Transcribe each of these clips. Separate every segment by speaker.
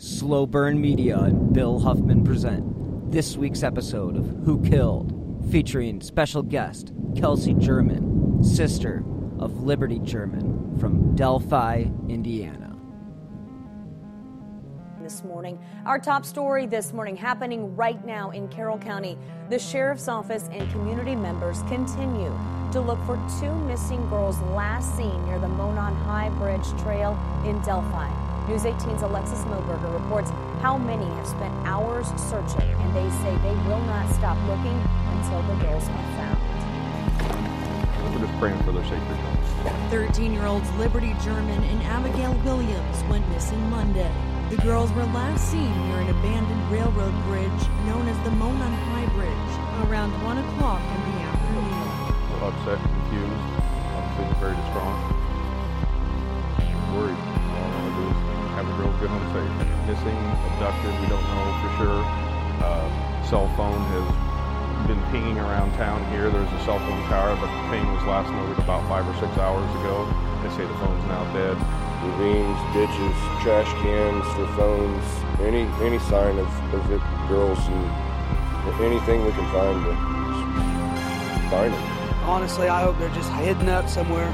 Speaker 1: Slow Burn Media and Bill Huffman present this week's episode of Who Killed, featuring special guest Kelsey German, sister of Liberty German from Delphi, Indiana
Speaker 2: this morning. Our top story this morning happening right now in Carroll County. The sheriff's office and community members continue to look for two missing girls last seen near the Monon High Bridge Trail in Delphi. News 18's Alexis Moberger reports how many have spent hours searching, and they say they will not stop looking until the girls are found.
Speaker 3: We're just praying for their safe return.
Speaker 4: 13 year olds Liberty German and Abigail Williams went missing Monday. The girls were last seen near an abandoned railroad bridge known as the Monon High Bridge around 1 o'clock in the afternoon.
Speaker 3: We're upset, confused, obviously very distraught. Worried. Have the girls get home safe. Missing, abducted, we don't know for sure. Uh, cell phone has been pinging around town here. There's a cell phone tower, but the ping was last noted about five or six hours ago. They say the phone's now dead
Speaker 5: ravines, ditches, trash cans for phones, any any sign of, of it, girls, and anything we can find to find them.
Speaker 6: Honestly, I hope they're just hidden up somewhere,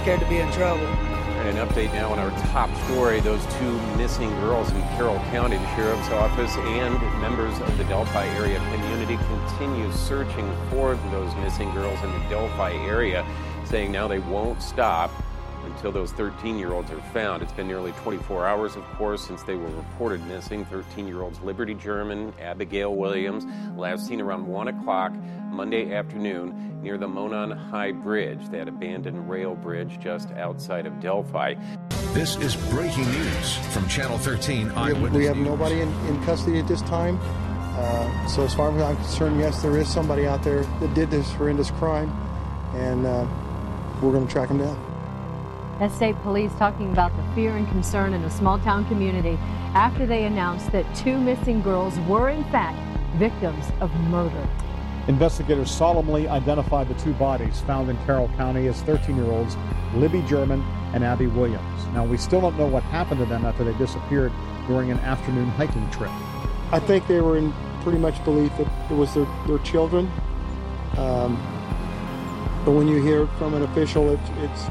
Speaker 6: scared to be in trouble.
Speaker 7: And an update now on our top story those two missing girls in Carroll County. The Sheriff's Office and members of the Delphi area community continue searching for those missing girls in the Delphi area, saying now they won't stop until those 13 year olds are found. It's been nearly 24 hours, of course, since they were reported missing. 13 year olds Liberty German, Abigail Williams, last seen around 1 o'clock Monday afternoon near the Monon High Bridge, that abandoned rail bridge just outside of Delphi.
Speaker 8: This is breaking news from Channel 13 Eyewitness
Speaker 9: We have, we have nobody in, in, custody at this time. Uh, so, as far as I'm concerned, yes, there is somebody out there that did this horrendous crime, and uh, we're going to track them down.
Speaker 10: That's state police talking about the fear and concern in a small town community after they announced that two missing girls were, in fact, victims of murder.
Speaker 11: Investigators solemnly identified the two bodies found in Carroll County as 13 year olds Libby German and Abby Williams. Now, we still don't know what happened to them after they disappeared during an afternoon hiking trip.
Speaker 9: I think they were in pretty much belief that it was their, their children. Um, but when you hear it from an official, it, it's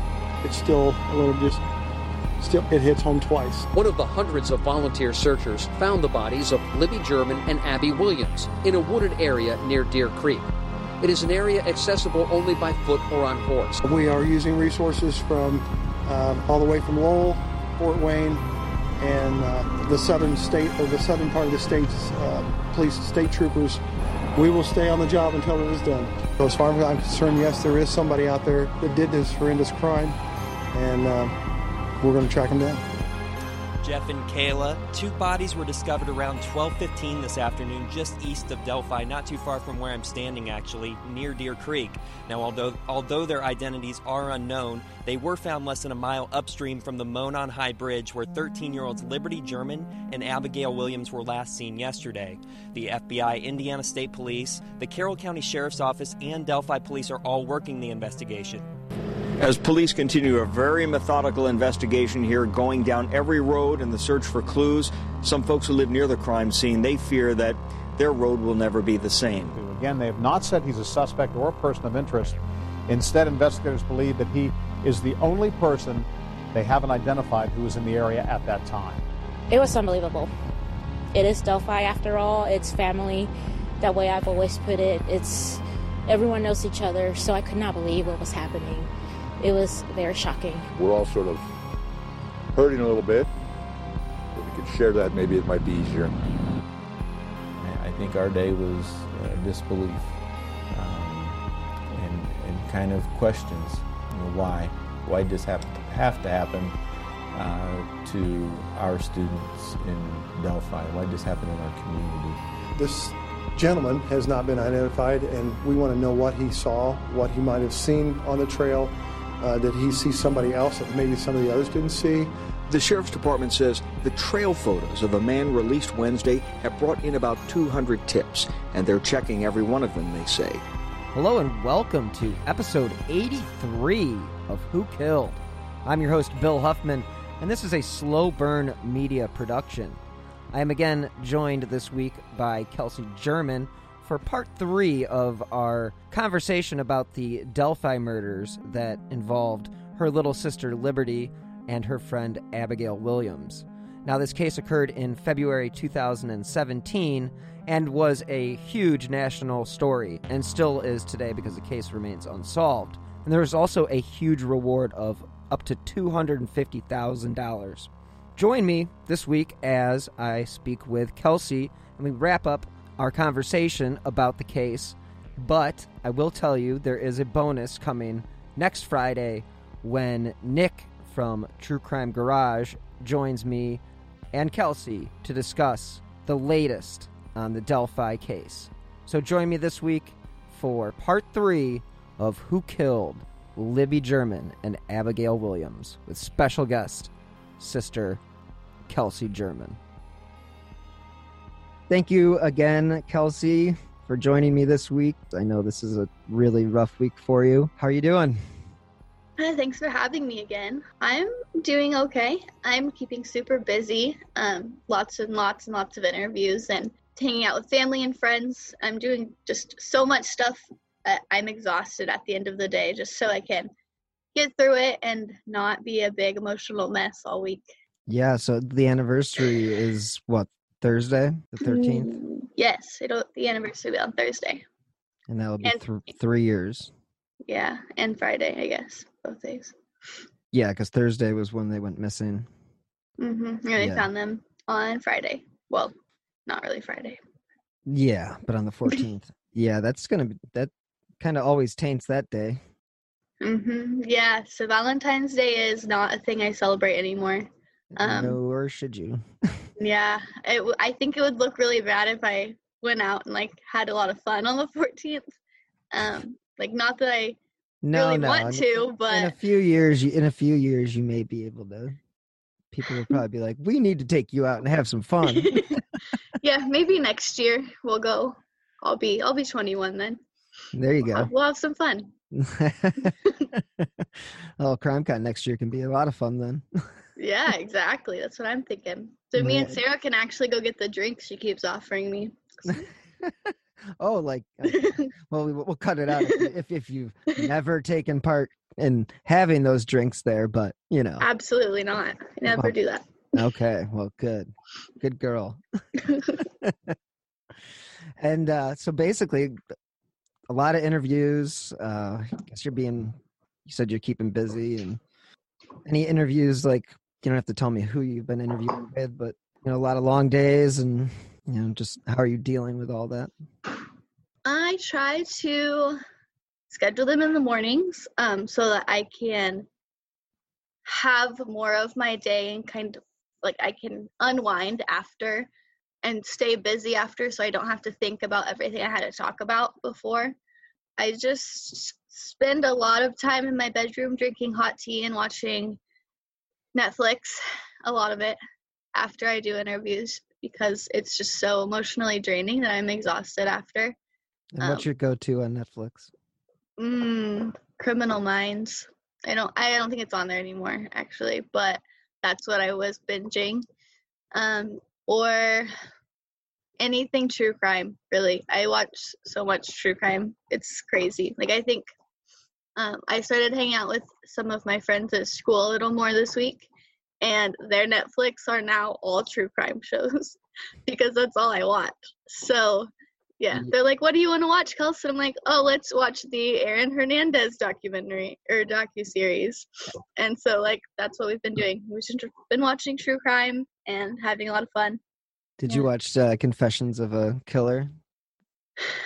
Speaker 9: it's still a little just still it hits home twice.
Speaker 12: One of the hundreds of volunteer searchers found the bodies of Libby German and Abby Williams in a wooded area near Deer Creek. It is an area accessible only by foot or on horse.
Speaker 9: We are using resources from um, all the way from Lowell, Fort Wayne, and uh, the southern state or the southern part of the state's uh, police state troopers. We will stay on the job until it is done. So as far as I'm concerned, yes, there is somebody out there that did this horrendous crime and uh, we're going to track them down.
Speaker 13: Jeff and Kayla. Two bodies were discovered around 12:15 this afternoon, just east of Delphi, not too far from where I'm standing, actually, near Deer Creek. Now, although although their identities are unknown, they were found less than a mile upstream from the Monon High Bridge, where 13-year-olds Liberty German and Abigail Williams were last seen yesterday. The FBI, Indiana State Police, the Carroll County Sheriff's Office, and Delphi Police are all working the investigation.
Speaker 14: As police continue a very methodical investigation here, going down every road in the search for clues, some folks who live near the crime scene, they fear that their road will never be the same.
Speaker 11: Again, they have not said he's a suspect or a person of interest. Instead, investigators believe that he is the only person they haven't identified who was in the area at that time.
Speaker 15: It was unbelievable. It is Delphi after all. It's family. That way I've always put it. It's everyone knows each other, so I could not believe what was happening it was very shocking.
Speaker 5: We're all sort of hurting a little bit. If we could share that, maybe it might be easier.
Speaker 16: I think our day was uh, disbelief um, and, and kind of questions. You know, why? Why did this have to, have to happen? uh, to our students in Delphi? Why did this happen in our community?
Speaker 9: This gentleman has not been identified, and we want to know what he saw, what he might have seen on the trail. Uh, did he see somebody else that maybe some of the others didn't see?
Speaker 14: The sheriff's department says the trail photos of a man released Wednesday have brought in about 200 tips, and they're checking every one of them, they say.
Speaker 1: Hello and welcome to episode 83 of Who Killed. I'm your host, Bill Huffman, and this is a slow burn media production. I am again joined this week by Kelsey German for part three of our conversation about the Delphi murders that involved her little sister Liberty and her friend Abigail Williams. Now, this case occurred in February 2017 and was a huge national story, and still is today because the case remains unsolved. And there was also a huge reward of up to $250,000. Join me this week as I speak with Kelsey and we wrap up our conversation about the case. But I will tell you there is a bonus coming next Friday when Nick from True Crime Garage joins me and Kelsey to discuss the latest on the Delphi case. So join me this week for part three of Who Killed Libby German and Abigail Williams with special guest, Sister Kelsey German. Thank you again, Kelsey, for joining me this week. I know this is a really rough week for you. How are you doing?
Speaker 17: Hi, thanks for having me again. I'm doing okay. I'm keeping super busy. Um, lots and lots and lots of interviews and hanging out with family and friends. I'm doing just so much stuff. I'm exhausted at the end of the day, just so I can get through it and not be a big emotional mess all week.
Speaker 1: Yeah. So the anniversary is what Thursday, the thirteenth.
Speaker 17: Mm, yes, it'll the anniversary will be on Thursday.
Speaker 1: And that'll be and, th- three years.
Speaker 17: Yeah, and Friday, I guess, both days.
Speaker 1: Yeah, because Thursday was when they went missing.
Speaker 17: Mm-hmm. Yeah, they yeah. found them on Friday. Well, not really Friday.
Speaker 1: Yeah, but on the fourteenth. yeah, that's gonna be that. Kind of always taints that day.
Speaker 17: Mm-hmm. Yeah. So Valentine's Day is not a thing I celebrate anymore.
Speaker 1: Um, Nor should you.
Speaker 17: yeah, it, I think it would look really bad if I went out and like had a lot of fun on the 14th. Um, like not that I no, really no. want to, but
Speaker 1: in a few years, you, in a few years, you may be able to. People will probably be like, "We need to take you out and have some fun."
Speaker 17: yeah, maybe next year we'll go. I'll be I'll be 21 then.
Speaker 1: There you go.
Speaker 17: We'll have some fun.
Speaker 1: oh, CrimeCon next year can be a lot of fun then
Speaker 17: yeah, exactly. That's what I'm thinking. So me and Sarah can actually go get the drinks she keeps offering me.
Speaker 1: oh, like well, we, will cut it out if if you've never taken part in having those drinks there, but you know,
Speaker 17: absolutely not. I never well, do that.
Speaker 1: okay, well, good, good girl. and uh, so basically, a lot of interviews. Uh, I guess you're being. You said you're keeping busy, and any interviews like you don't have to tell me who you've been interviewing with, but you know, a lot of long days and you know, just how are you dealing with all that?
Speaker 17: I try to schedule them in the mornings um, so that I can have more of my day and kind of like I can unwind after and stay busy after so I don't have to think about everything I had to talk about before. I just spend a lot of time in my bedroom drinking hot tea and watching Netflix, a lot of it, after I do interviews because it's just so emotionally draining that I'm exhausted after.
Speaker 1: And um, what's your go-to on Netflix?
Speaker 17: Mm, Criminal Minds. I don't. I don't think it's on there anymore, actually. But that's what I was binging. Um, or anything true crime. Really, I watch so much true crime. It's crazy. Like I think um, I started hanging out with some of my friends at school a little more this week, and their Netflix are now all true crime shows because that's all I watch. So, yeah, they're like, "What do you want to watch, Kelsey?" I'm like, "Oh, let's watch the Aaron Hernandez documentary or docu series." And so, like, that's what we've been doing. We've been watching true crime and having a lot of fun.
Speaker 1: Did yeah. you watch uh, Confessions of a Killer?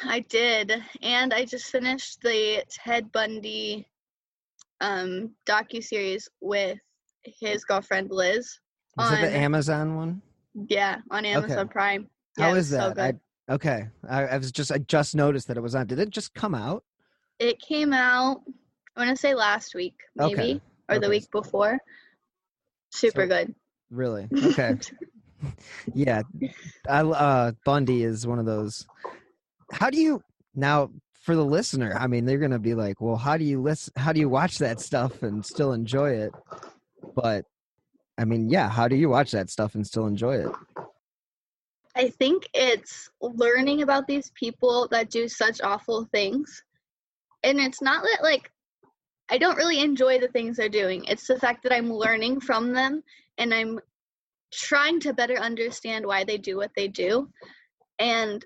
Speaker 17: I did, and I just finished the Ted Bundy um docu series with his girlfriend Liz.
Speaker 1: Is
Speaker 17: on,
Speaker 1: it the Amazon one?
Speaker 17: Yeah, on Amazon
Speaker 1: Okay.
Speaker 17: Prime.
Speaker 1: How
Speaker 17: Yeah, it
Speaker 1: is
Speaker 17: was so
Speaker 1: that? I, okay, I, I was just I just noticed that it was on. Did it just come out?
Speaker 17: It came out. I want to say last week, maybe,
Speaker 1: Okay.
Speaker 17: or the week before. Super good.
Speaker 1: Really? Okay. yeah, I uh Bundy is one of those. How do you now for the listener? I mean, they're gonna be like, "Well, how do you listen? How do you watch that stuff and still enjoy it?" But I mean, yeah, how do you watch that stuff and still enjoy it?
Speaker 17: I think it's learning about these people that do such awful things. And it's not that, like, I don't really enjoy the things they're doing. It's the fact that I'm learning from them and I'm trying to better understand why they do what they do. And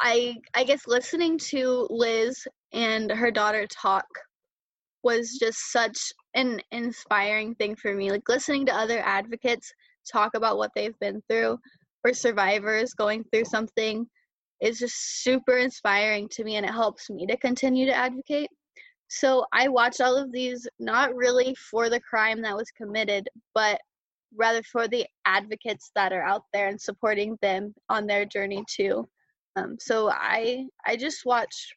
Speaker 17: I I guess listening to Liz and her daughter talk was just such an inspiring thing for me. Like listening to other advocates talk about what they've been through or survivors going through something is just super inspiring to me and it helps me to continue to advocate. So I watched all of these not really for the crime that was committed, but rather for the advocates that are out there and supporting them on their journey too. Um, so I I just watch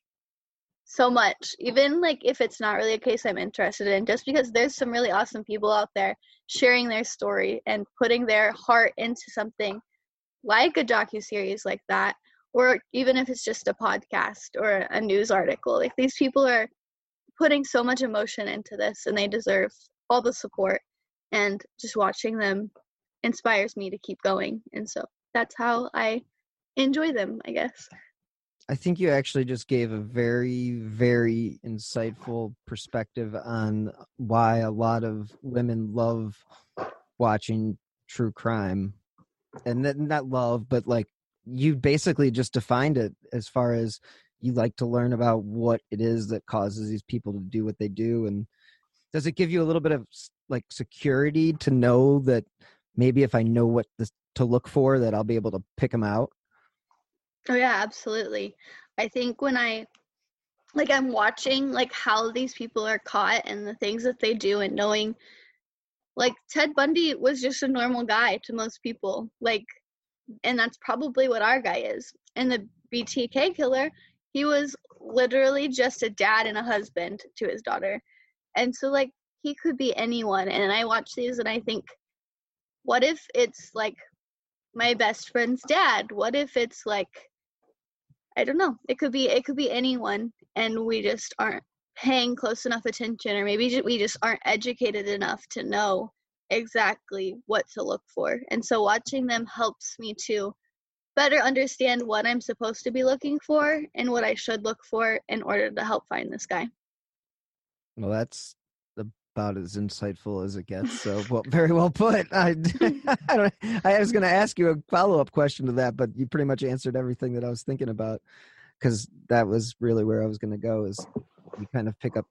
Speaker 17: so much, even like if it's not really a case I'm interested in, just because there's some really awesome people out there sharing their story and putting their heart into something like a docu series like that, or even if it's just a podcast or a news article. Like these people are putting so much emotion into this, and they deserve all the support. And just watching them inspires me to keep going, and so that's how I enjoy them, I guess.
Speaker 1: I think you actually just gave a very, very insightful perspective on why a lot of women love watching true crime. And that, not love, but like you basically just defined it as far as you like to learn about what it is that causes these people to do what they do. And does it give you a little bit of like security to know that maybe if I know what to look for, that I'll be able to pick them out?
Speaker 17: Oh yeah, absolutely. I think when I like I'm watching like how these people are caught and the things that they do and knowing like Ted Bundy was just a normal guy to most people. Like and that's probably what our guy is. And the BTK killer, he was literally just a dad and a husband to his daughter. And so like he could be anyone and I watch these and I think what if it's like my best friend's dad? What if it's like I don't know. It could be it could be anyone, and we just aren't paying close enough attention, or maybe we just aren't educated enough to know exactly what to look for. And so watching them helps me to better understand what I'm supposed to be looking for and what I should look for in order to help find this guy.
Speaker 1: Well, that's about as insightful as it gets. So, well, very well put. I, I, I was going to ask you a follow up question to that, but you pretty much answered everything that I was thinking about because that was really where I was going to go. Is you kind of pick up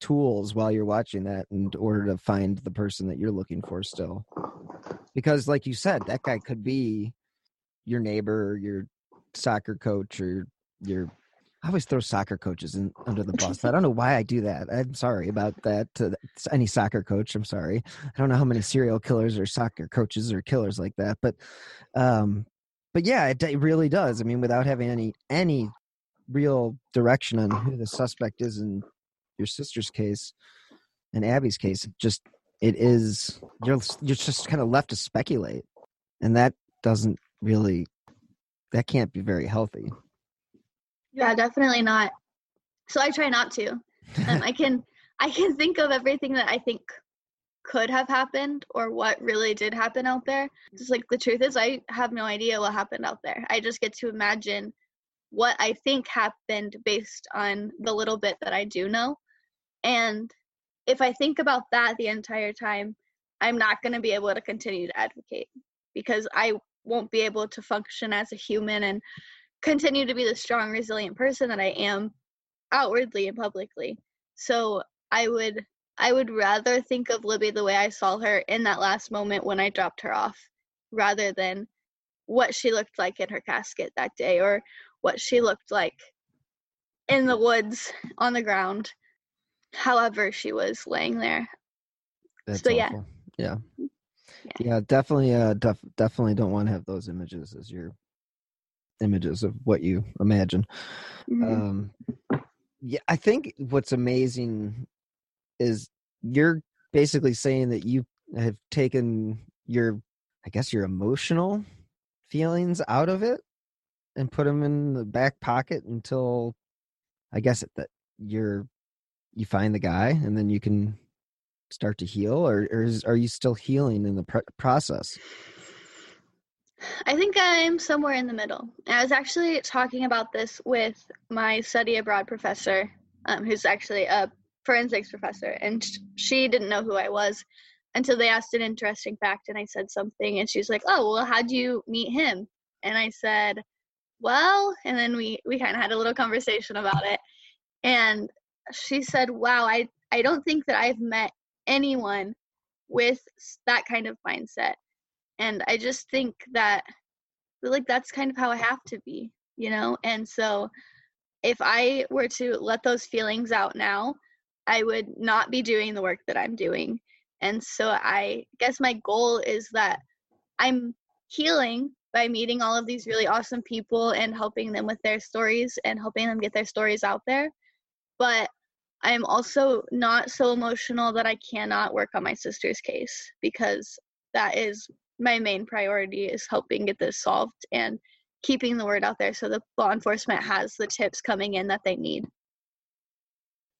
Speaker 1: tools while you're watching that in order to find the person that you're looking for still because like you said that guy could be your neighbor or your soccer coach or your I always throw soccer coaches in, under the bus. I don't know why I do that. I'm sorry about that any soccer coach. I'm sorry. I don't know how many serial killers or soccer coaches or killers like that, but um but yeah, it, it really does. I mean, without having any any real direction on who the suspect is in your sister's case and Abby's case, it just it is you're you're just kind of left to speculate, and that doesn't really that can't be very healthy.
Speaker 17: Yeah, definitely not. So I try not to. Um, I can I can think of everything that I think could have happened or what really did happen out there. Just like the truth is I have no idea what happened out there. I just get to imagine what I think happened based on the little bit that I do know. And if I think about that the entire time, I'm not going to be able to continue to advocate because I won't be able to function as a human and continue to be the strong, resilient person that I am outwardly and publicly. So I would I would rather think of Libby the way I saw her in that last moment when I dropped her off, rather than what she looked like in her casket that day or what she looked like in the woods on the ground, however she was laying there.
Speaker 1: That's
Speaker 17: so yeah,
Speaker 1: awful. Yeah. Yeah, definitely. Uh, def- definitely don't want to have those images as your images of what you imagine.
Speaker 17: Mhm.
Speaker 1: Um, yeah, I think what's amazing is you're basically saying that you have taken your, I guess, your emotional feelings out of it and put them in the back pocket until, I guess, that you're you find the guy and then you can start to heal, or, or is, are you still healing in the pr- process?
Speaker 17: I think I'm somewhere in the middle. I was actually talking about this with my study abroad professor, um, who's actually a forensics professor, and she didn't know who I was until they asked an interesting fact, and I said something, and she's like, "Oh, well, how'd you meet him?" And I said, "Well," and then we we kind of had a little conversation about it, and she said, "Wow, I I don't think that I've met anyone with that kind of mindset." And i just think that like that's kind of how i have to be you know? And so if i were to let those feelings out now i would not be doing the work that i'm doing. And so i guess my goal is that i'm healing by meeting all of these really awesome people and helping them with their stories and helping them get their stories out there. But i'm also not so emotional that i cannot work on my sister's case because that is my main priority is helping get this solved and keeping the word out there so the law enforcement has the tips coming in that they need.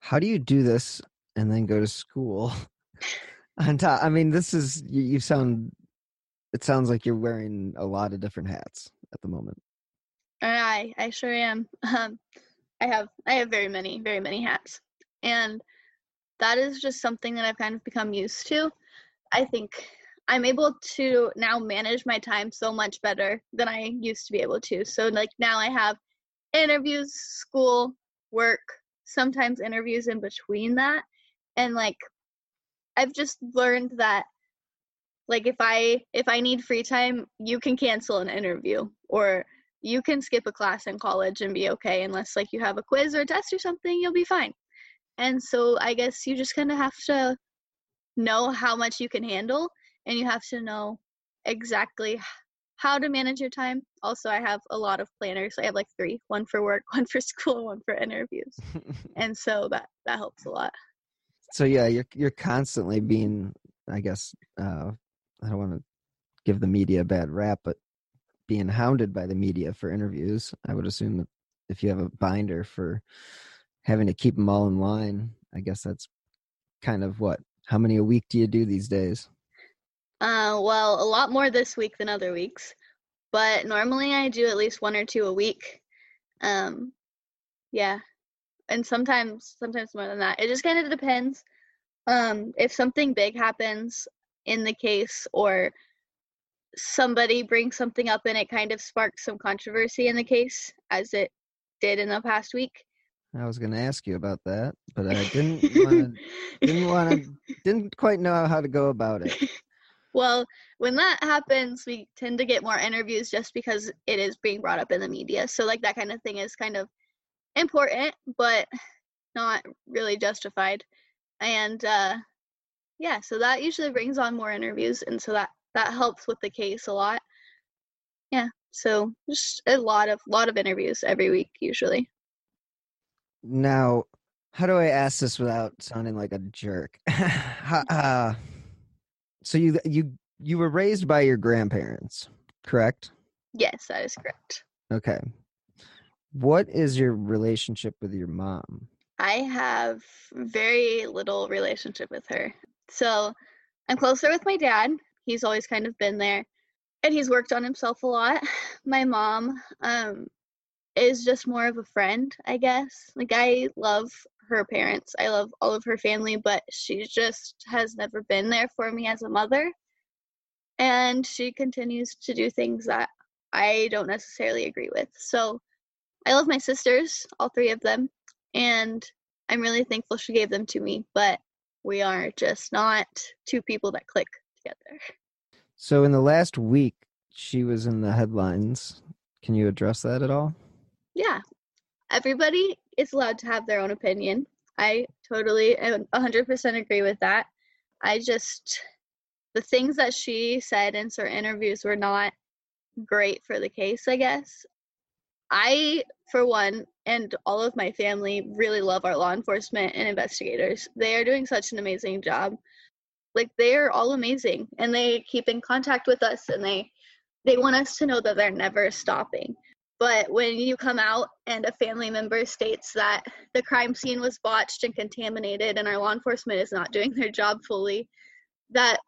Speaker 1: How do you do this and then go to school? On top, I mean, this is you, you sound. It sounds like you're wearing a lot of different hats at the moment.
Speaker 17: I I sure am. Um, I have I have very many very many hats, and that is just something that I've kind of become used to. I think I'm able to now manage my time so much better than I used to be able to. So like now I have interviews, school, work, sometimes interviews in between that. And like I've just learned that like if I if I need free time, you can cancel an interview or you can skip a class in college and be okay unless like you have a quiz or a test or something, you'll be fine. And so I guess you just kind of have to know how much you can handle and you have to know exactly how to manage your time. Also, I have a lot of planners. I have like three, one for work, one for school, one for interviews. and so that that helps a lot.
Speaker 1: so yeah, you're you're constantly being, I guess, uh, I don't want to give the media a bad rap, but being hounded by the media for interviews. I would assume that if you have a binder for having to keep them all in line, I guess that's kind of what. How many a week do you do these days?
Speaker 17: Uh, well, a lot more this week than other weeks, but normally I do at least one or two a week. Um, yeah, and sometimes sometimes more than that. It just kind of depends. Um, if something big happens in the case or somebody brings something up and it kind of sparks some controversy in the case, as it did in the past week,
Speaker 1: I was going to ask you about that, but I didn't want to, didn't want to, didn't quite know how to go about it.
Speaker 17: Well, when that happens, we tend to get more interviews just because it is being brought up in the media. So, like, that kind of thing is kind of important, but not really justified. And, uh, yeah, so that usually brings on more interviews. And so that, that helps with the case a lot. Yeah. So just a lot of, lot of interviews every week, usually.
Speaker 1: Now, how do I ask this without sounding like a jerk? Uh, so you you you were raised by your grandparents, correct?
Speaker 17: Yes, that is correct.
Speaker 1: Okay. What is your relationship with your mom?
Speaker 17: I have very little relationship with her. So I'm closer with my dad. He's always kind of been there and he's worked on himself a lot. My mom um is just more of a friend, I guess. Like I love her parents. I love all of her family, but she just has never been there for me as a mother. And she continues to do things that I don't necessarily agree with. So I love my sisters, all three of them, and I'm really thankful she gave them to me, but we are just not two people that click together.
Speaker 1: So in the last week, she was in the headlines. Can you address that at all?
Speaker 17: Yeah. Everybody is allowed to have their own opinion. I totally and 100% agree with that. I just, the things that she said in certain interviews were not great for the case, I guess. I, for one, and all of my family really love our law enforcement and investigators. They are doing such an amazing job. Like they're all amazing and they keep in contact with us and they they want us to know that they're never stopping. But when you come out and a family member states that the crime scene was botched and contaminated and our law enforcement is not doing their job fully, that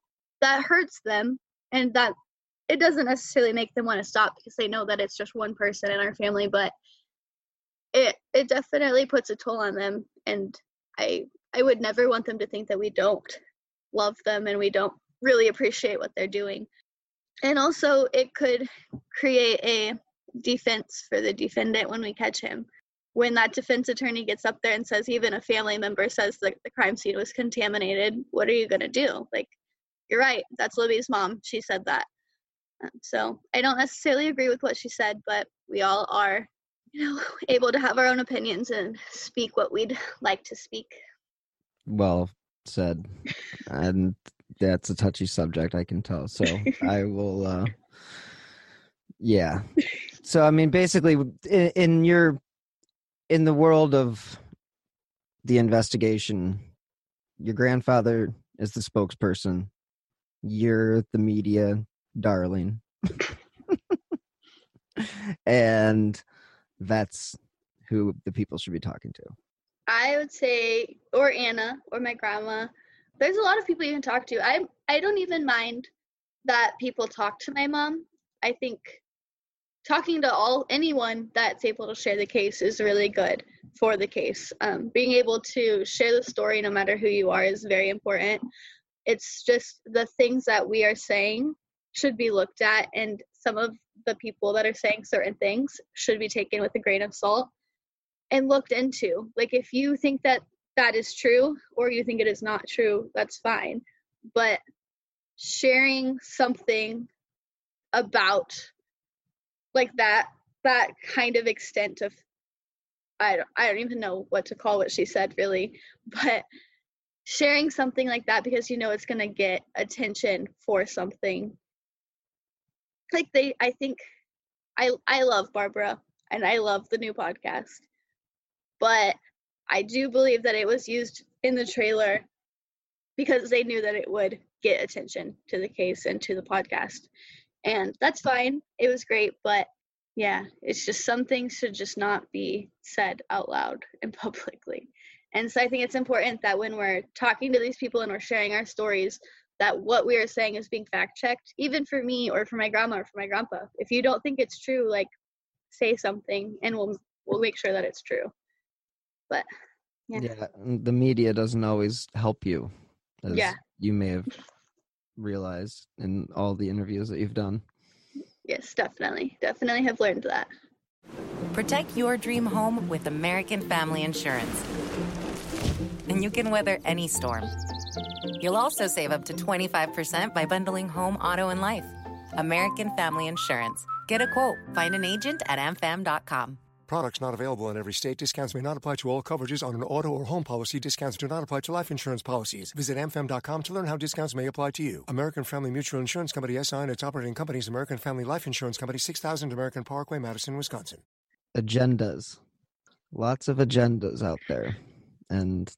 Speaker 17: that hurts them and that it doesn't necessarily make them want to stop because they know that it's just one person in our family, but it it definitely puts a toll on them and I I would never want them to think that we don't love them and we don't really appreciate what they're doing. And also it could create a defense for the defendant when we catch him. When that defense attorney gets up there and says even a family member says that the crime scene was contaminated, what are you going to do? Like, you're right. That's Libby's mom. She said that. Um, so I don't necessarily agree with what she said, but we all are, you know, able to have our own opinions and speak what we'd like to speak.
Speaker 1: Well said. and that's a touchy subject, I can tell. So I will uh yeah so i mean basically in, in your in the world of the investigation your grandfather is the spokesperson you're the media darling and that's who the people should be talking to
Speaker 17: I would say, or Anna, or my grandma. There's a lot of people you can talk to. I I don't even mind that people talk to my mom. I think talking to all anyone that's able to share the case is really good for the case. Um, being able to share the story, no matter who you are, is very important. It's just the things that we are saying should be looked at, and some of the people that are saying certain things should be taken with a grain of salt and looked into. Like, if you think that that is true or you think it is not true, that's fine. But sharing something about like that that kind of extent of I don't, I don't even know what to call what she said really, but sharing something like that because you know it's going to get attention for something like they I think I I love Barbara and I love the new podcast. But I do believe that it was used in the trailer because they knew that it would get attention to the case and to the podcast and that's fine. It was great, but yeah, it's just some things should just not be said out loud and publicly. And so I think it's important that when we're talking to these people and we're sharing our stories, that what we are saying is being fact checked, even for me or for my grandma or for my grandpa. If you don't think it's true, like say something and we'll we'll make sure that it's true. But yeah.
Speaker 1: Yeah, the media doesn't always help you.
Speaker 17: Yeah.
Speaker 1: You may have realized in all the interviews that you've done.
Speaker 17: Yes, definitely. Definitely have learned that.
Speaker 18: Protect your dream home with American Family Insurance. And you can weather any storm. You'll also save up to 25% by bundling home, auto, and life. American Family Insurance. Get a quote. Find an agent at amfam.com.
Speaker 19: Products not available in every state. Discounts may not apply to all coverages on an auto or home policy. Discounts do not apply to life insurance policies. Visit amfam.com to learn how discounts may apply to you. American Family Mutual Insurance Company SI and its operating companies American Family Life Insurance Company 6000 American Parkway, Madison, Wisconsin.
Speaker 1: Agendas. Lots of agendas out there. And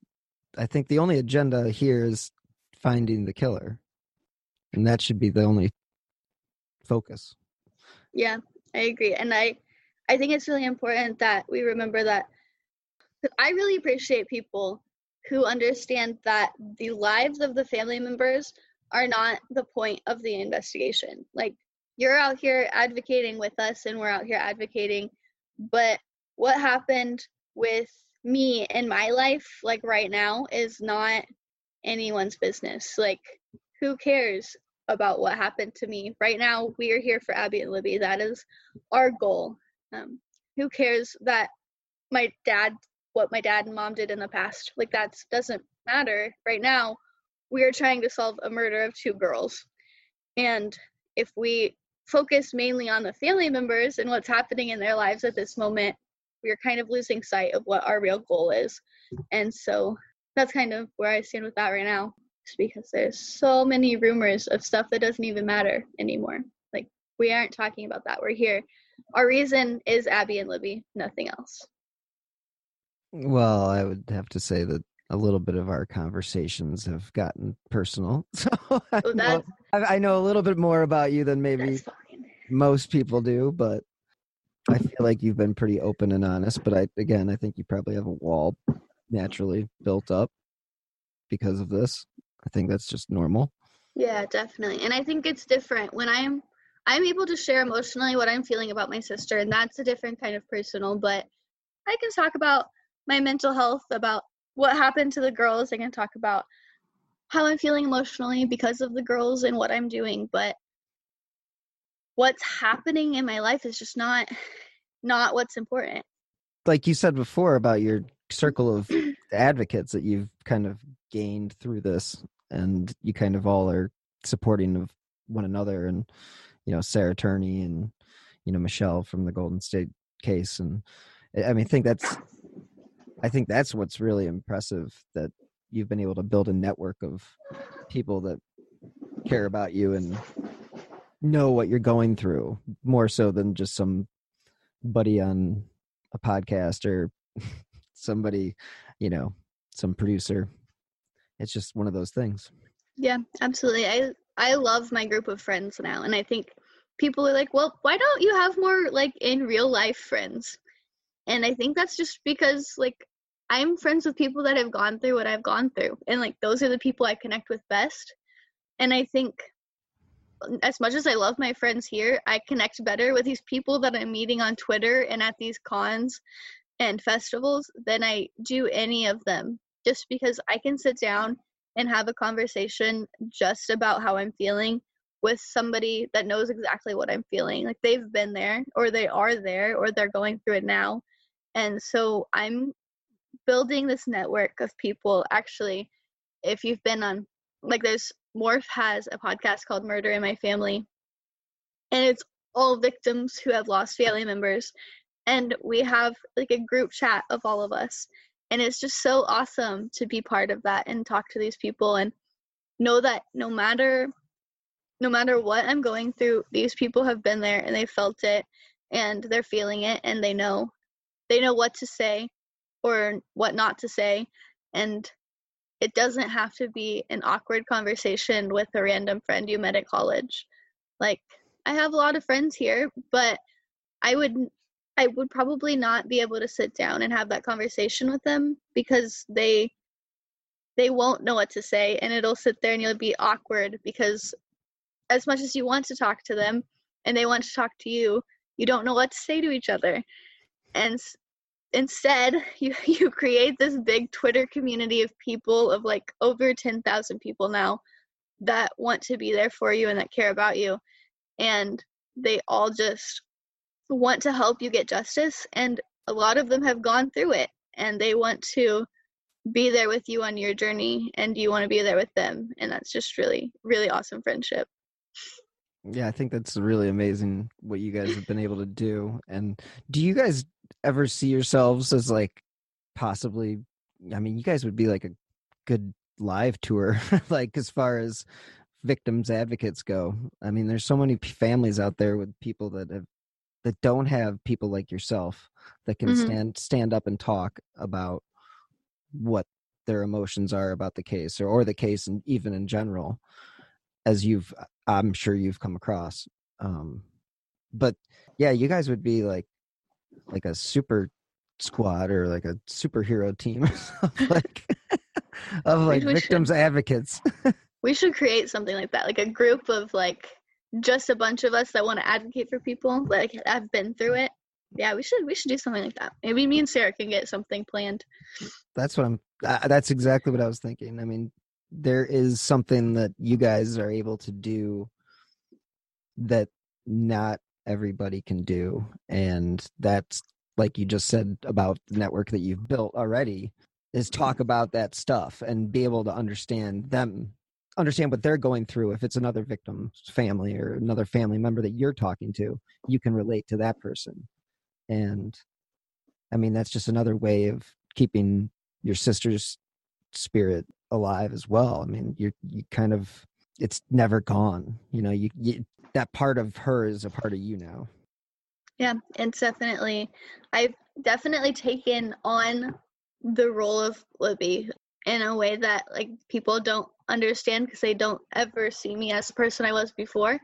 Speaker 1: I think the only agenda here is finding the killer. And that should be the only focus.
Speaker 17: Yeah, I agree. And I I think it's really important that we remember that. I really appreciate people who understand that the lives of the family members are not the point of the investigation. Like you're out here advocating with us and we're out here advocating, but what happened with me in my life like right now is not anyone's business. Like who cares about what happened to me? Right now we are here for Abby and Libby. That is our goal. Um, who cares that my dad, what my dad and mom did in the past? Like that doesn't matter. Right now, we are trying to solve a murder of two girls, and if we focus mainly on the family members and what's happening in their lives at this moment, we are kind of losing sight of what our real goal is. And so that's kind of where I stand with that right now. because there's so many rumors of stuff that doesn't even matter anymore. Like we aren't talking about that. We're here. Our reason is Abby and Libby, nothing else.
Speaker 1: Well, I would have to say that a little bit of our conversations have gotten personal. So I,
Speaker 17: So
Speaker 1: know, I I know a little bit more about you than maybe most people do, but I feel like you've been pretty open and honest. But I, again, I think you probably have a wall naturally built up because of this. I think that's just normal.
Speaker 17: Yeah, definitely. And I think it's different when I'm I'm able to share emotionally what I'm feeling about my sister and that's a different kind of personal, but I can talk about my mental health, about what happened to the girls. I can talk about how I'm feeling emotionally because of the girls and what I'm doing, but what's happening in my life is just not not what's important.
Speaker 1: Like you said before about your circle of advocates that you've kind of gained through this, and you kind of all are supporting of one another, and you know Sarah Turney and you know Michelle from the Golden State case, and eh, I mean I think that's I think that's what's really impressive that you've been able to build a network of people that care about you and know what you're going through more so than just some buddy on a podcast or somebody, you know, some producer. It's just one of those things.
Speaker 17: Yeah, absolutely. I I love my group of friends now and I think people are like, "Well, why don't you have more like in real life friends?" And I think that's just because like I'm friends with people that have gone through what I've gone through and like those are the people I connect with best. And I think as much as I love my friends here, I connect better with these people that I'm meeting on Twitter and at these cons and festivals than I do any of them. Just because I can sit down and have a conversation just about how I'm feeling with somebody that knows exactly what I'm feeling. Like they've been there or they are there or they're going through it now. And so I'm building this network of people actually if you've been on like there's Morph has a podcast called Murder in My Family and it's all victims who have lost family members and we have like a group chat of all of us and it's just so awesome to be part of that and talk to these people and know that no matter no matter what I'm going through these people have been there and they felt it and they're feeling it and they know. They know what to say or what not to say and it doesn't have to be an awkward conversation with a random friend you met at college. Like i have a lot of friends here but i would i would probably not be able to sit down and have that conversation with them because they they won't know what to say and it'll sit there and you'll be awkward because as much as you want to talk to them and they want to talk to you you don't know what to say to each other. And instead you you create this big twitter community of people of like over 10,000 people now that want to be there for you and that care about you. And they all just want to help you get justice and a lot of them have gone through it and they want to be there with you on your journey and you want to be there with them. And that's just really really awesome friendship
Speaker 1: Yeah, I think that's really amazing what you guys have been able to do. And do you guys ever see yourselves as like possibly I mean, you guys would be like a good live tour like as far as victims advocates go. I mean, there's so many families out there with people that have that don't have people like yourself that can
Speaker 17: Mhm.
Speaker 1: stand stand up and talk about what their emotions are about the case or, or the case and even in general as you've i'm sure you've come across um but yeah you guys would be like like a super squad or like a superhero team of like of like
Speaker 17: we should.
Speaker 1: victims advocates.
Speaker 17: we should create something like that like a group of like just a bunch of us that want to advocate for people like I've been through it. Yeah we should we should do something like that. Maybe me and sarah can get something planned.
Speaker 1: That's what i'm uh, that's exactly what i was thinking. I mean there is something that you guys are able to do that not everybody can do and that's like you just said about the network that you've built already is talk about that stuff and be able to understand them understand what they're going through. If it's another victim's family or another family member that you're talking to you can relate to that person. And i mean that's just another way of keeping your sister's spirit alive as well. I mean, you're you kind of it's never gone. You know, you, you that part of her is a part of you now.
Speaker 17: Yeah, it's definitely I've definitely taken on the role of Libby in a way that like people don't understand because they don't ever see me as the person I was before.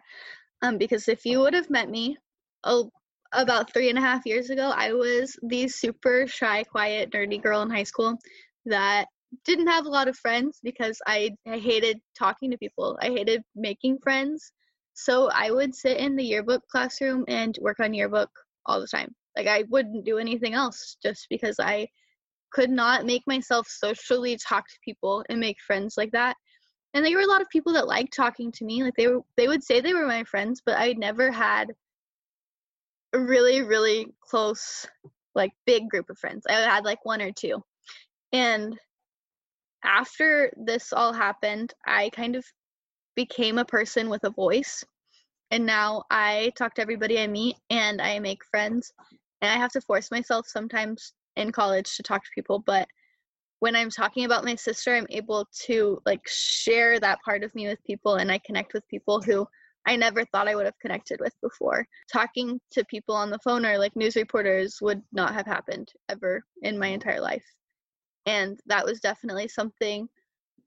Speaker 17: Um, because if you would have met me, oh, about three and a half years ago, I was the super shy, quiet, nerdy girl in high school that didn't have a lot of friends because I, I hated talking to people. I hated making friends. So I would sit in the yearbook classroom and work on yearbook all the time. Like I wouldn't do anything else just because I could not make myself socially talk to people and make friends like that. And there were a lot of people that liked talking to me. Like they were they would say they were my friends, but I never had a really, really close, like big group of friends. I had like one or two. And after this all happened, I kind of became a person with a voice. And now I talk to everybody I meet and I make friends. And I have to force myself sometimes in college to talk to people, but when I'm talking about my sister, I'm able to like share that part of me with people and I connect with people who I never thought I would have connected with before. Talking to people on the phone or like news reporters would not have happened ever in my entire life. And that was definitely something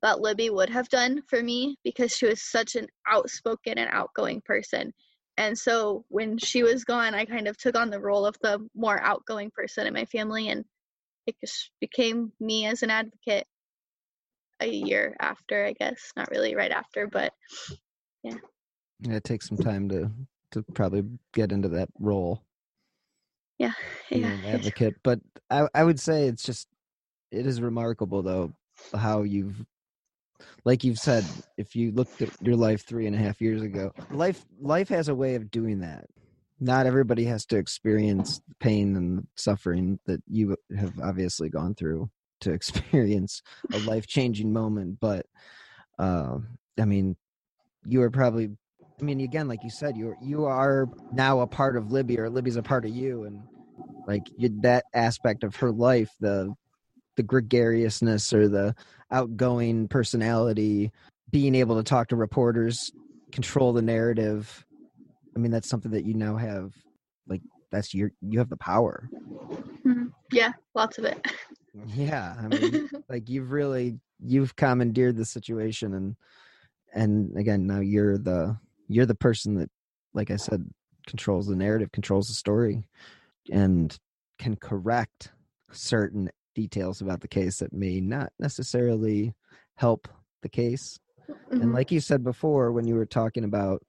Speaker 17: that Libby would have done for me because she was such an outspoken and outgoing person. And so when she was gone, I kind of took on the role of the more outgoing person in my family and it just became me as an advocate a year after, I guess. Not really right after, but yeah.
Speaker 1: Yeah, it takes some time to to probably get into that role.
Speaker 17: Yeah, yeah.
Speaker 1: advocate, but I I would say it's just it is remarkable though how you've like you've said if you looked at your life three and a half years ago life life has a way of doing that. Not everybody has to experience pain and suffering that you have obviously gone through to experience a life changing moment but uh, i mean you are probably I mean, again, like you said, you you are now a part of Libby, or Libby's a part of you, and like that aspect of her life, the the gregariousness or the outgoing personality, being able to talk to reporters, control the narrative. I mean, that's something that you now have. Like that's your you have the power.
Speaker 17: Mm-hmm. Yeah, lots of it.
Speaker 1: Yeah, I mean, like you've really you've commandeered the situation, and and again, now you're the you're the person that like i said controls the narrative controls the story and can correct certain details about the case that may not necessarily help the case mm-hmm. and like you said before when you were talking about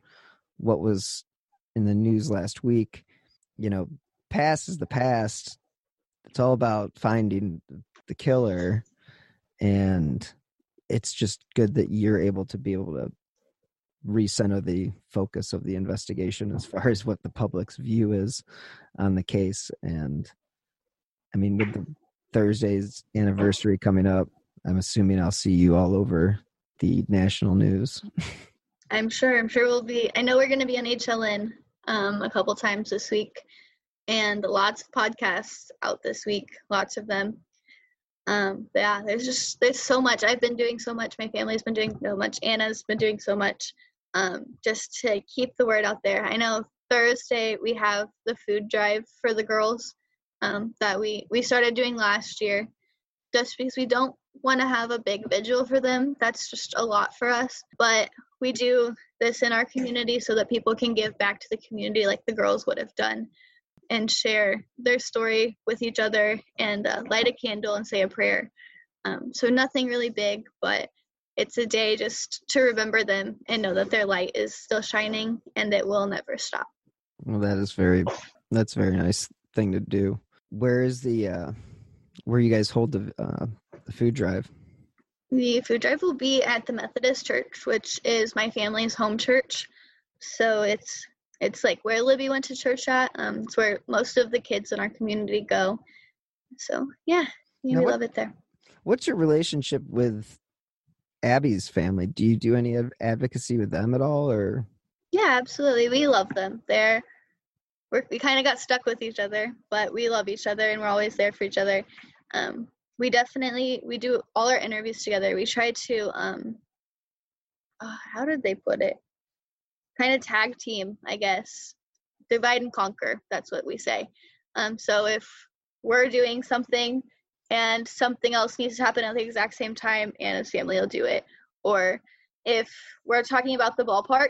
Speaker 1: what was in the news last week you know past is the past it's all about finding the killer and it's just good that you're able to be able to recenter the focus of the investigation as far as what the public's view is on the case. And I mean, with the Thursday's anniversary coming up, I'm assuming I'll see you all over the national news.
Speaker 17: I'm sure. I'm sure we'll be. I know we're going to be on HLN um, a couple times this week, and lots of podcasts out this week. Lots of them. Um, yeah, there's just there's so much. I've been doing so much. My family's been doing so much. Anna's been doing so much um, just to keep the word out there. I know Thursday we have the food drive for the girls um, that we we started doing last year, just because we don't want to have a big vigil for them. That's just a lot for us, but we do this in our community so that people can give back to the community like the girls would have done and share their story with each other and uh, light a candle and say a prayer. Um, so nothing really big, but it's a day just to remember them and know that their light is still shining and it will never stop.
Speaker 1: Well, that is very that's very nice thing to do. Where is the uh where you guys hold the uh the food drive?
Speaker 17: The food drive will be at the Methodist Church, which is my family's home church. So it's it's like where Libby went to church at. Um, it's where most of the kids in our community go. So yeah, we love it there.
Speaker 1: What's your relationship with Abby's family. Do you do any advocacy with them at all, or?
Speaker 17: Yeah, absolutely. We love them. They're we're, we kind of got stuck with each other, but we love each other and we're always there for each other. Um, we definitely we do all our interviews together. We try to um uh, how did they put it? Kind of tag team, I guess. Divide and conquer. That's what we say. Um, so if we're doing something and something else needs to happen at the exact same time, Anna's family will do it. Or if we're talking about the ballpark,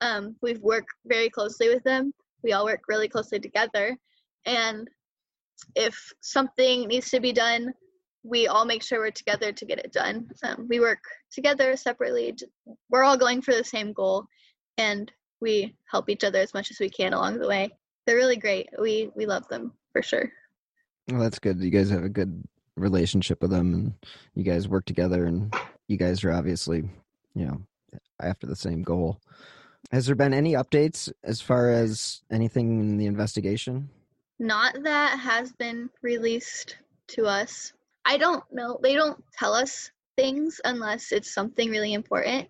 Speaker 17: um, we've worked very closely with them. We all work really closely together. And if something needs to be done, we all make sure we're together to get it done. Um, we work together separately. We're all going for the same goal, and we help each other as much as we can along the way. They're really great. We we love them for sure.
Speaker 1: Well, that's good. You guys have a good relationship with them, and you guys work together, and you guys are obviously, you know, after the same goal. Has there been any updates as far as anything in the investigation?
Speaker 17: Not that has been released to us. I don't know. They don't tell us things unless it's something really important.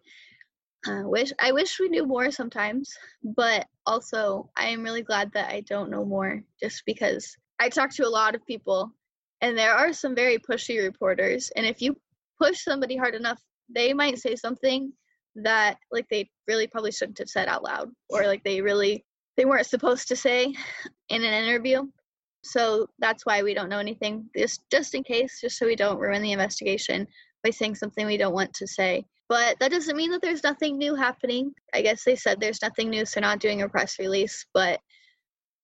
Speaker 17: I wish I wish we knew more sometimes, but also I am really glad that I don't know more just because I talk to a lot of people and there are some very pushy reporters and if you push somebody hard enough, they might say something that like they really probably shouldn't have said out loud or like they really they weren't supposed to say in an interview. So that's why we don't know anything. Just just in case, just so we don't ruin the investigation by saying something we don't want to say. But that doesn't mean that there's nothing new happening. I guess they said there's nothing new, so not doing a press release. But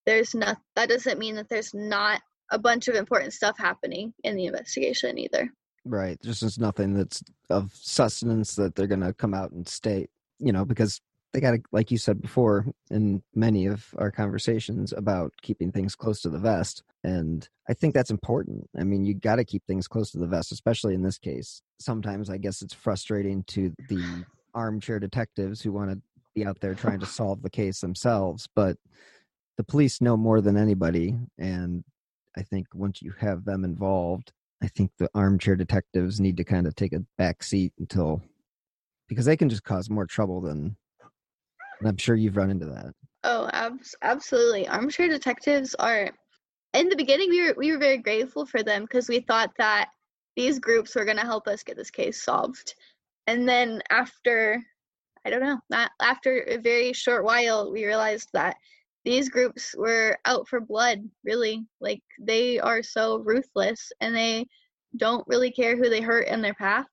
Speaker 17: there's not. That doesn't mean that there's not a bunch of important stuff happening in the investigation either.
Speaker 1: Right. There's just nothing that's of sustenance that they're going to come out and state, you know, because they got to, like you said before in many of our conversations about keeping things close to the vest. And I think that's important. I mean, you got to keep things close to the vest, especially in this case. Sometimes I guess it's frustrating to the armchair detectives who want to be out there trying to solve the case themselves, but the police know more than anybody. And I think once you have them involved, I think the armchair detectives need to kind of take a back seat until because they can just cause more trouble than and I'm sure you've run into that.
Speaker 17: Oh, abs- absolutely. Armchair detectives are in the beginning we were we were very grateful for them because we thought that these groups were going to help us get this case solved. And then after I don't know, after a very short while we realized that these groups were out for blood really. Like they are so ruthless and they don't really care who they hurt in their path.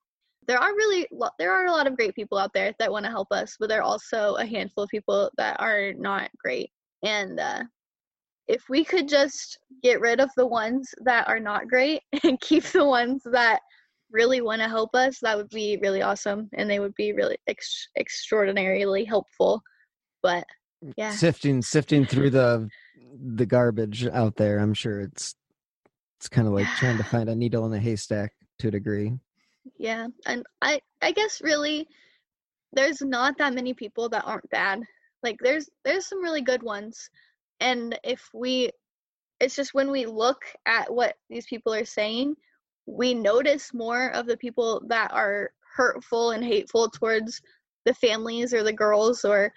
Speaker 17: There are really there are a lot of great people out there that want to help us but there are also a handful of people that are not great. And uh, if we could just get rid of the ones that are not great and keep the ones that really want to help us that would be really awesome and they would be really ex- extraordinarily helpful. But yeah.
Speaker 1: sifting sifting through the the garbage out there i'm sure it's it's kind of like trying to find a needle in a haystack to a degree.
Speaker 17: Yeah and i i guess really there's not that many people that aren't bad. Like there's there's some really good ones and if we it's just when we look at what these people are saying we notice more of the people that are hurtful and hateful towards the families or the girls or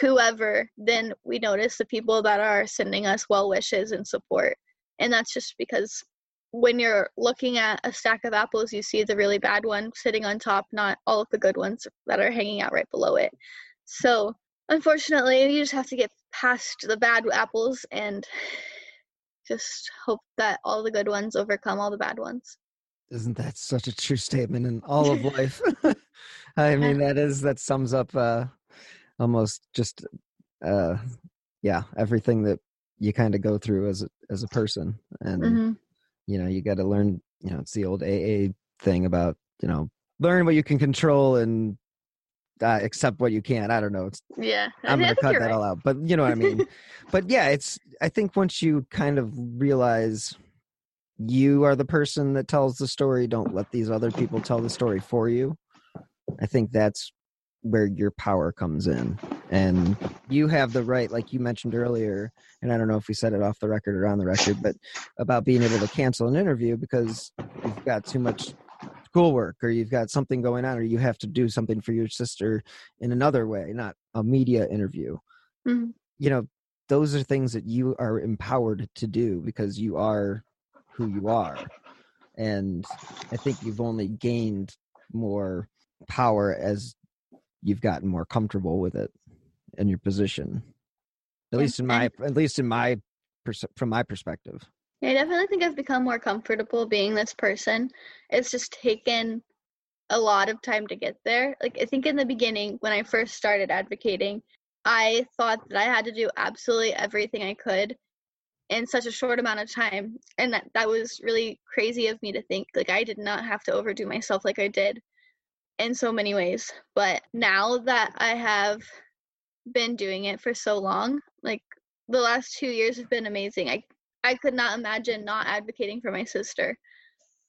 Speaker 17: whoever, then we notice the people that are sending us well wishes and support. And that's just because when you're looking at a stack of apples, you see the really bad one sitting on top, not all of the good ones that are hanging out right below it. So, unfortunately, you just have to get past the bad apples and just hope that all the good ones overcome all the bad ones.
Speaker 1: Isn't that such a true statement in all of life? I mean, that is that sums up uh, almost just uh yeah everything that you kind of go through as a, as a person and mm-hmm. you know you got to learn you know it's the old aa thing about you know learn what you can control and uh, accept what you can't i don't know it's
Speaker 17: yeah
Speaker 1: i'm gonna cut that right. all out but you know what i mean but yeah it's i think once you kind of realize you are the person that tells the story don't let these other people tell the story for you i think that's where your power comes in and you have the right like you mentioned earlier and i don't know if we said it off the record or on the record but about being able to cancel an interview because you've got too much schoolwork or you've got something going on or you have to do something for your sister in another way not a media interview mm-hmm. you know those are things that you are empowered to do because you are who you are and I think you've only gained more power as you've gotten more comfortable with it in your position. At
Speaker 17: Yeah,
Speaker 1: least in my at least in my from my perspective.
Speaker 17: I definitely think I've become more comfortable being this person. It's just taken a lot of time to get there. Like I think in the beginning when I first started advocating, I thought that I had to do absolutely everything I could in such a short amount of time and that that was really crazy of me to think. Like I did not have to overdo myself like I did in so many ways. But now that I have been doing it for so long, like the last 2 years have been amazing. I I could not imagine not advocating for my sister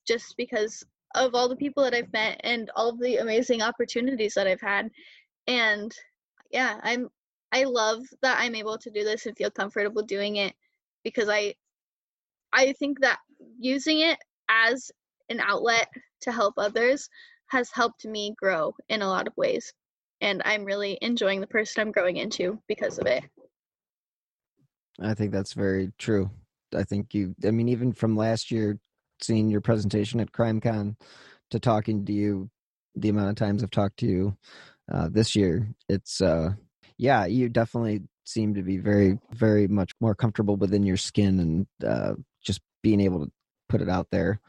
Speaker 17: just because of all the people that I've met and all the amazing opportunities that I've had. And yeah, I'm I love that I'm able to do this and feel comfortable doing it because I I think that using it as an outlet to help others has helped me grow in a lot of ways. And I'm really enjoying the person I'm growing into because of it.
Speaker 1: I think that's very true. I think you I mean even from last year seeing your presentation at CrimeCon to talking to you the amount of times I've talked to you uh, this year, it's uh yeah, you definitely seem to be very very much more comfortable within your skin and uh just being able to put it out there.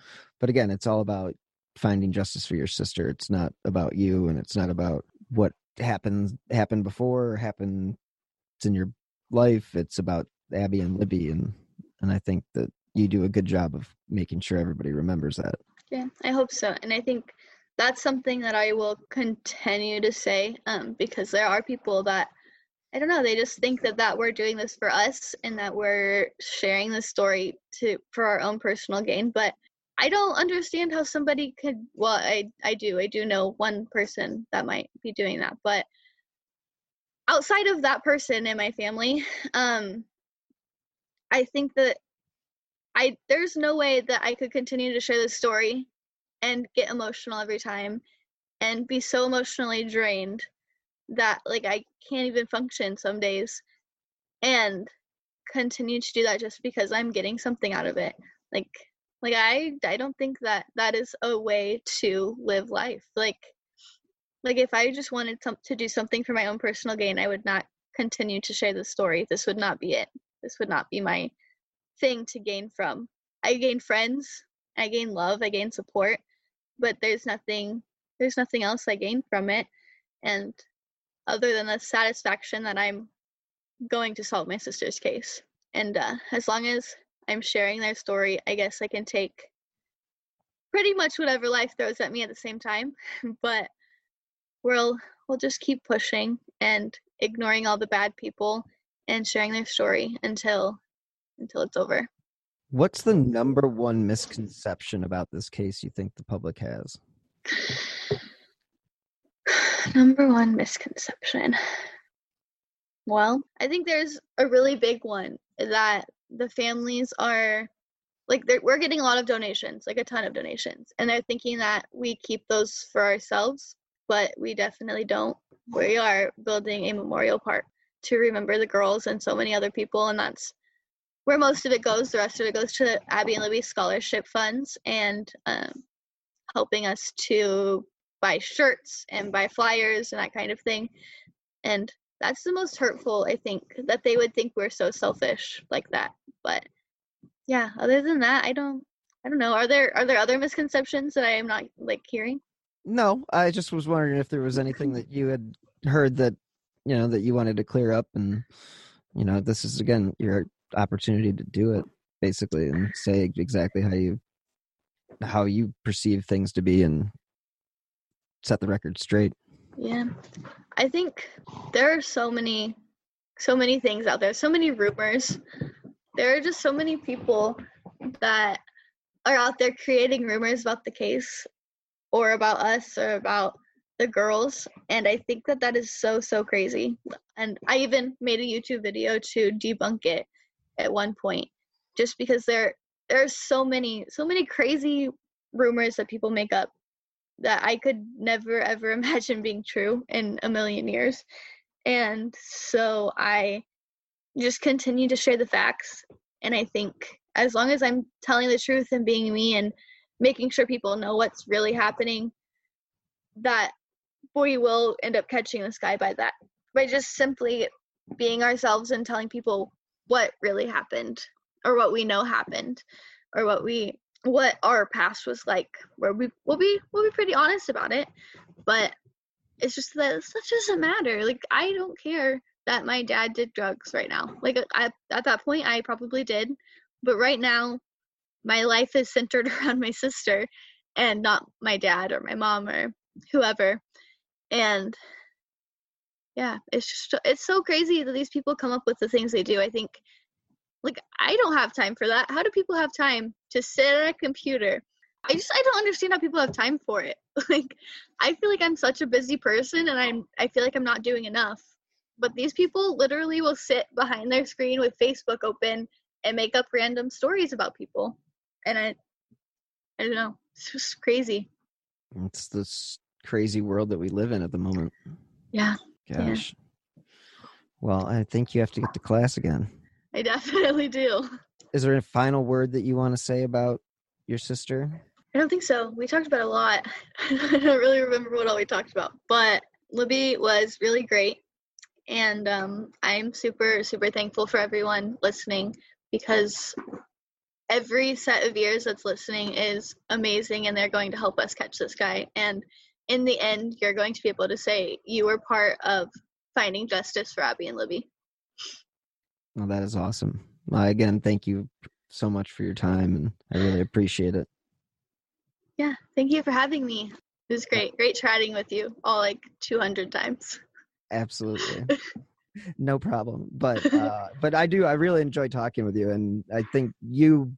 Speaker 1: But again, it's all about finding justice for your sister. It's not about you and it's not about what happened happened before or happened in your life. It's about Abby and Libby and and I think that you do a good job of making sure everybody remembers that.
Speaker 17: Yeah, I hope so. And I think that's something that I will continue to say um, because there are people that I don't know, they just think that that we're doing this for us and that we're sharing the story to for our own personal gain, but I don't understand how somebody could well, I I do. I do know one person that might be doing that, but outside of that person in my family, um I think that I there's no way that I could continue to share this story and get emotional every time and be so emotionally drained that like I can't even function some days and continue to do that just because I'm getting something out of it. Like like I I don't think that that is a way to live life. Like like if I just wanted some, to do something for my own personal gain, I would not continue to share this story. This would not be it. This would not be my thing to gain from. I gain friends, I gain love, I gain support, but there's nothing there's nothing else I gain from it. And other than the satisfaction that I'm going to solve my sister's case. And uh, as long as I'm sharing their story, I guess I can take pretty much whatever life throws at me at the same time. But we'll we'll just keep pushing and ignoring all the bad people and sharing their story until until it's over.
Speaker 1: What's the number one misconception about this case you think the public has?
Speaker 17: Number one misconception. Well, I think there's a really big one that the families are like we're getting a lot of donations, like a ton of donations, and they're thinking that we keep those for ourselves, but we definitely don't. We are building a memorial park to remember the girls and so many other people, and that's where most of it goes. The rest of it goes to Abby and Libby scholarship funds and um, helping us to buy shirts and buy flyers and that kind of thing. And that's the most hurtful, I think, that they would think we're so selfish like that. But yeah, other than that, I don't I don't know. Are there are there other misconceptions that I am not like hearing?
Speaker 1: No, I just was wondering if there was anything that you had heard that you know that you wanted to clear up and you know this is again your opportunity to do it basically and say exactly how you how you perceive things to be and set the record straight.
Speaker 17: Yeah. I think there are so many so many things out there, so many rumors. There are just so many people that are out there creating rumors about the case or about us or about the girls and I think that that is so so crazy. And I even made a YouTube video to debunk it at one point just because there there's so many so many crazy rumors that people make up that I could never ever imagine being true in a million years. And so I just continue to share the facts. And I think as long as I'm telling the truth and being me and making sure people know what's really happening, that we will end up catching this guy by that by just simply being ourselves and telling people what really happened or what we know happened or what we what our past was like where we will be we'll be pretty honest about it but it's just that that doesn't matter like i don't care that my dad did drugs right now like uh, I, at that point i probably did but right now my life is centered around my sister and not my dad or my mom or whoever and yeah it's just it's so crazy that these people come up with the things they do i think like i don't have time for that. How do people have time to sit at a computer? I just i don't understand how people have time for it. Like i feel like i'm such a busy person and i'm i feel like i'm not doing enough. But these people literally will sit behind their screen with facebook open and make up random stories about people. And i i don't know. It's just crazy.
Speaker 1: It's this crazy world that we live in at the moment.
Speaker 17: yeah.
Speaker 1: Gosh. Well, I think you have to get to class again.
Speaker 17: I definitely do
Speaker 1: Is there a final word that you want to say about your sister?
Speaker 17: I don't think so. We talked about a lot. I don't really remember what all we talked about, but Libby was really great. And um, I'm super, super thankful for everyone listening because every set of ears that's listening is amazing and they're going to help us catch this guy. And in the end, you're going to be able to say you were part of finding justice for Abby and Libby.
Speaker 1: Well, that is awesome. Uh, again, thank you so much for your time, and I really appreciate it.
Speaker 17: Yeah, thank you for having me. It was great. Great chatting with you all like 200 times.
Speaker 1: Absolutely. no problem. But uh, but I do. I really enjoy talking with you, and I think you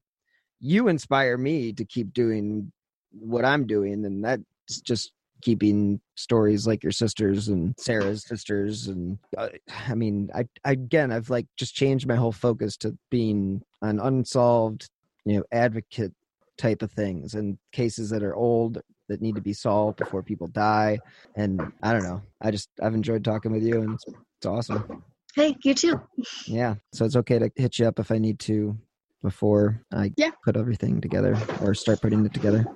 Speaker 1: you inspire me to keep doing what I'm doing, and that's just keeping stories like your sisters and Sarah's sisters and uh, I mean I, I again I've like just changed my whole focus to being an unsolved you know advocate type of things and cases that are old that need to be solved before people die and I don't know I just I've enjoyed talking with you and it's, it's awesome
Speaker 17: Hey, you too.
Speaker 1: yeah so it's okay to hit you up if I need to before I
Speaker 17: Yeah.
Speaker 1: put everything together or start putting it together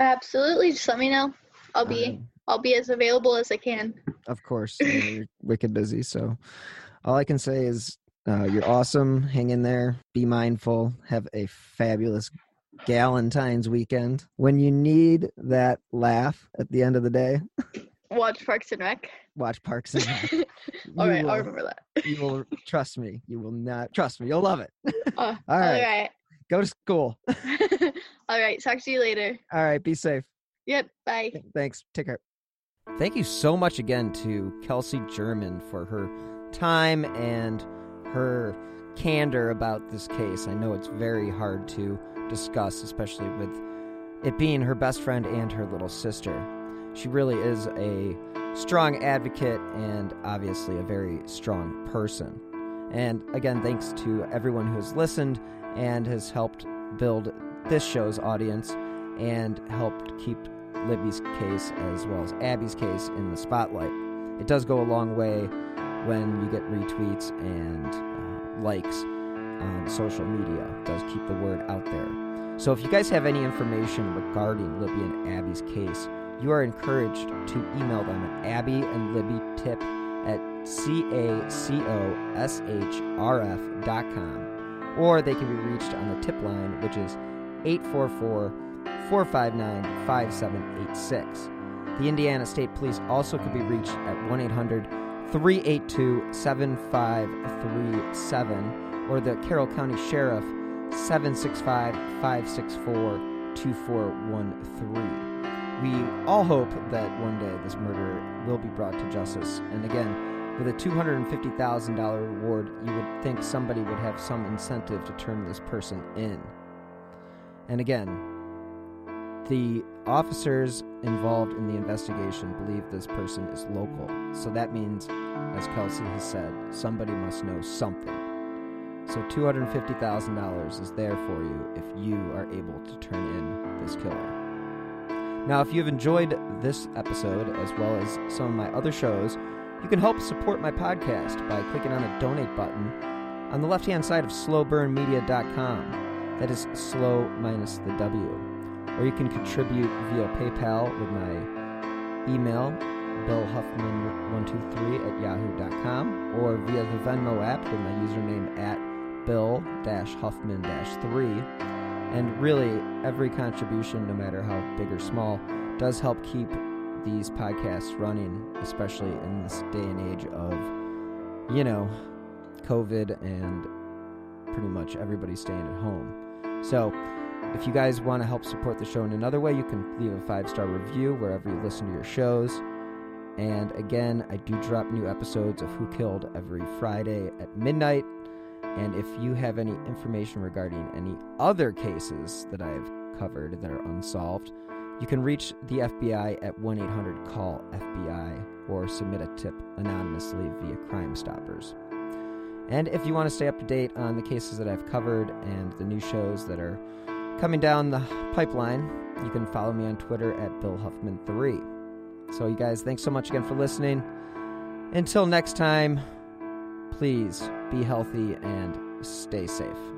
Speaker 17: Absolutely. Just let me know. I'll be I'll be as available as I can.
Speaker 1: Of course, you know, you're wicked busy. So, all I can say is uh, you're awesome. Hang in there. Be mindful. Have a fabulous Galentine's weekend. When you need that laugh at the end of the day,
Speaker 17: Watch Parks and Rec.
Speaker 1: watch Parks and Rec.
Speaker 17: All
Speaker 1: You
Speaker 17: right,
Speaker 1: will-
Speaker 17: I'll remember that.
Speaker 1: You will trust me. You will not trust me. You'll love it.
Speaker 17: Uh,
Speaker 1: All right.
Speaker 17: All right.
Speaker 1: Go to school.
Speaker 17: All right. Talk to you later.
Speaker 1: All right. Be safe.
Speaker 17: Yep. Bye.
Speaker 1: Thanks. Take care. Thank you so much again to Kelsey German for her time and her candor about this case. I know it's very hard to discuss, especially with it being her best friend and her little sister. She really is a strong advocate and obviously a very strong person. And again, thanks to everyone who has listened and has helped build this show's audience and helped keep Libby's case as well as Abby's case in the spotlight. It does go a long way when you get retweets and uh, likes on social media. It does keep the word out there. So if you guys have any information regarding Libby and Abby's case, you are encouraged to email them at Abby and Libby Tip at C-A-C-O-S-H-R-F dot com. Or they can be reached on the tip line, which is 844 459 5786. The Indiana State Police also could be reached at 1 800 382 7537 or the Carroll County Sheriff 765 564 2413. We all hope that one day this murder will be brought to justice. And again, with a $250,000 reward, you would think somebody would have some incentive to turn this person in. And again, the officers involved in the investigation believe this person is local. So that means, as Kelsey has said, somebody must know something. So $250,000 is there for you if you are able to turn in this killer. Now, if you've enjoyed this episode as well as some of my other shows, you can help support my podcast by clicking on the donate button on the left hand side of slowburnmedia.com. That is slow minus the W. or you can contribute via PayPal with my email, billhuffman123 at yahoo.com, or via the Venmo app with my username at bill-huffman-3. And really, every contribution, no matter how big or small, does help keep these podcasts running, especially in this day and age of, you know, COVID and pretty much everybody staying at home. So, if you guys want to help support the show in another way, you can leave a five star review wherever you listen to your shows. And again, I do drop new episodes of Who Killed every Friday at midnight. And if you have any information regarding any other cases that I've covered that are unsolved, you can reach the FBI at 1 800 CALL FBI or submit a tip anonymously via Crime Stoppers. And if you want to stay up to date on the cases that I've covered and the new shows that are coming down the pipeline, you can follow me on Twitter at BillHuffman3. So, you guys, thanks so much again for listening. Until next time, please be healthy and stay safe.